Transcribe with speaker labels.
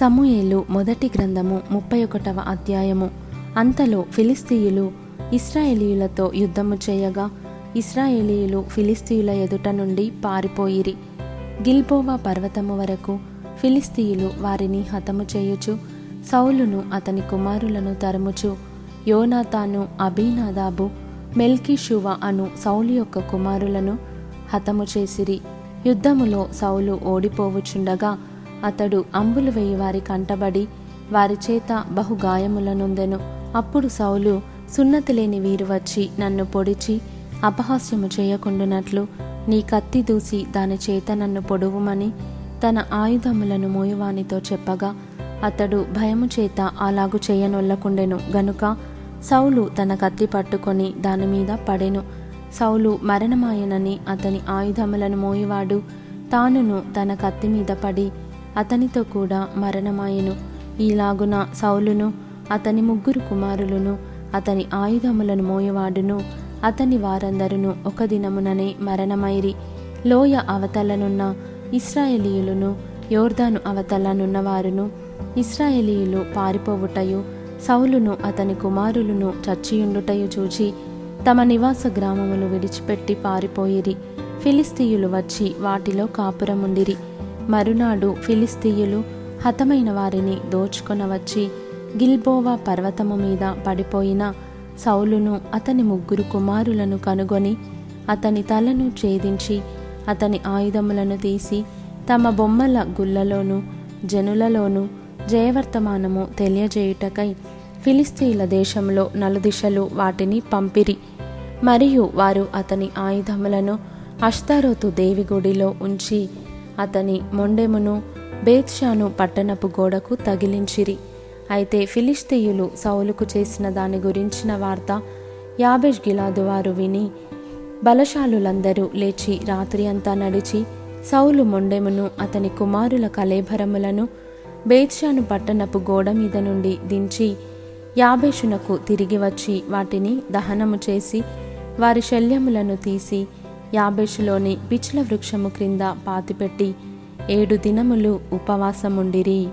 Speaker 1: సమూయేలు మొదటి గ్రంథము ముప్పై ఒకటవ అధ్యాయము. అంతలో ఫిలిస్తీయులు ఇస్రాయేలీయులతో యుద్ధము చేయగా ఇస్రాయేలీయులు ఫిలిస్తీయుల ఎదుట నుండి పారిపోయిరి. గిల్బోవా పర్వతము వరకు ఫిలిస్తీయులు వారిని హతము చేయుచు సౌలును అతని కుమారులను తరుముచు యోనాతాను అభినాదాబు మెల్కిషువ అను సౌలు యొక్క కుమారులను హతము చేసిరి. యుద్ధములో సౌలు ఓడిపోవుచుండగా అతడు అంబులు వేయి వారి కంటబడి వారి చేత బహు గాయములనుందెను. అప్పుడు సౌలు సున్నతి లేని వీరు వచ్చి నన్ను పొడిచి అపహాస్యము చేయకుండునట్లు నీ కత్తి దూసి దాని చేత నన్ను పొడువుమని తన ఆయుధములను మోయువానితో చెప్పగా అతడు భయము చేత అలాగు చేయనొల్లకుండెను. గనుక సౌలు తన కత్తి పట్టుకొని దానిమీద పడెను. సౌలు మరణమాయనని అతని ఆయుధములను మోయివాడు తానును తన కత్తి మీద పడి అతనితో కూడా మరణమాయెను. ఈలాగున సౌలును అతని ముగ్గురు కుమారులను అతని ఆయుధములను మోయవాడును. అతని వారందరును ఒక దినముననే మరణమైరి. లోయ అవతలనున్న ఇస్రాయేలీయులను యోర్దాను అవతలనున్నవారును ఇస్రాయేలీయులు పారిపోవుటయు సౌలును అతని కుమారులను చచ్చియుండుటయు చూచి తమ నివాస గ్రామములు విడిచిపెట్టి పారిపోయిరి. ఫిలిస్తీయులు వచ్చి వాటిలో కాపురముండిరి. మరునాడు ఫిలిస్తీయులు హతమైన వారిని దోచుకొనవచ్చి గిల్బోవా పర్వతము మీద పడిపోయిన సౌలును అతని ముగ్గురు కుమారులను కనుగొని అతని తలను ఛేదించి అతని ఆయుధములను తీసి తమ బొమ్మల గుళ్ళలోనూ జనులలోనూ జయవర్తమానము తెలియజేయుటకై ఫిలిస్తీన్ల దేశంలో నలుదిశలు వాటిని పంపిరి. మరియు వారు అతని ఆయుధములను అష్తారోతు దేవి గుడిలో ఉంచి అతని మొండెమును బేత్షాను పట్టణపు గోడకు తగిలించిరి. అయితే ఫిలిస్తీయులు సౌలుకు చేసిన దాని గురించిన వార్త యాబేష్ గిలాదు వారు విని బలశాలులందరూ లేచి రాత్రి అంతా నడిచి సౌలు మొండెమును అతని కుమారుల కలేభరములను బేత్షాను పట్టణపు గోడ మీద నుండి దించి యాభేషునకు తిరిగి వచ్చి వాటిని దహనము చేసి వారి శల్యములను తీసి యాబేషులోని పిచ్ల వృక్షము క్రింద పాతిపెట్టి ఏడు దినములు ఉపవాసముండిరి.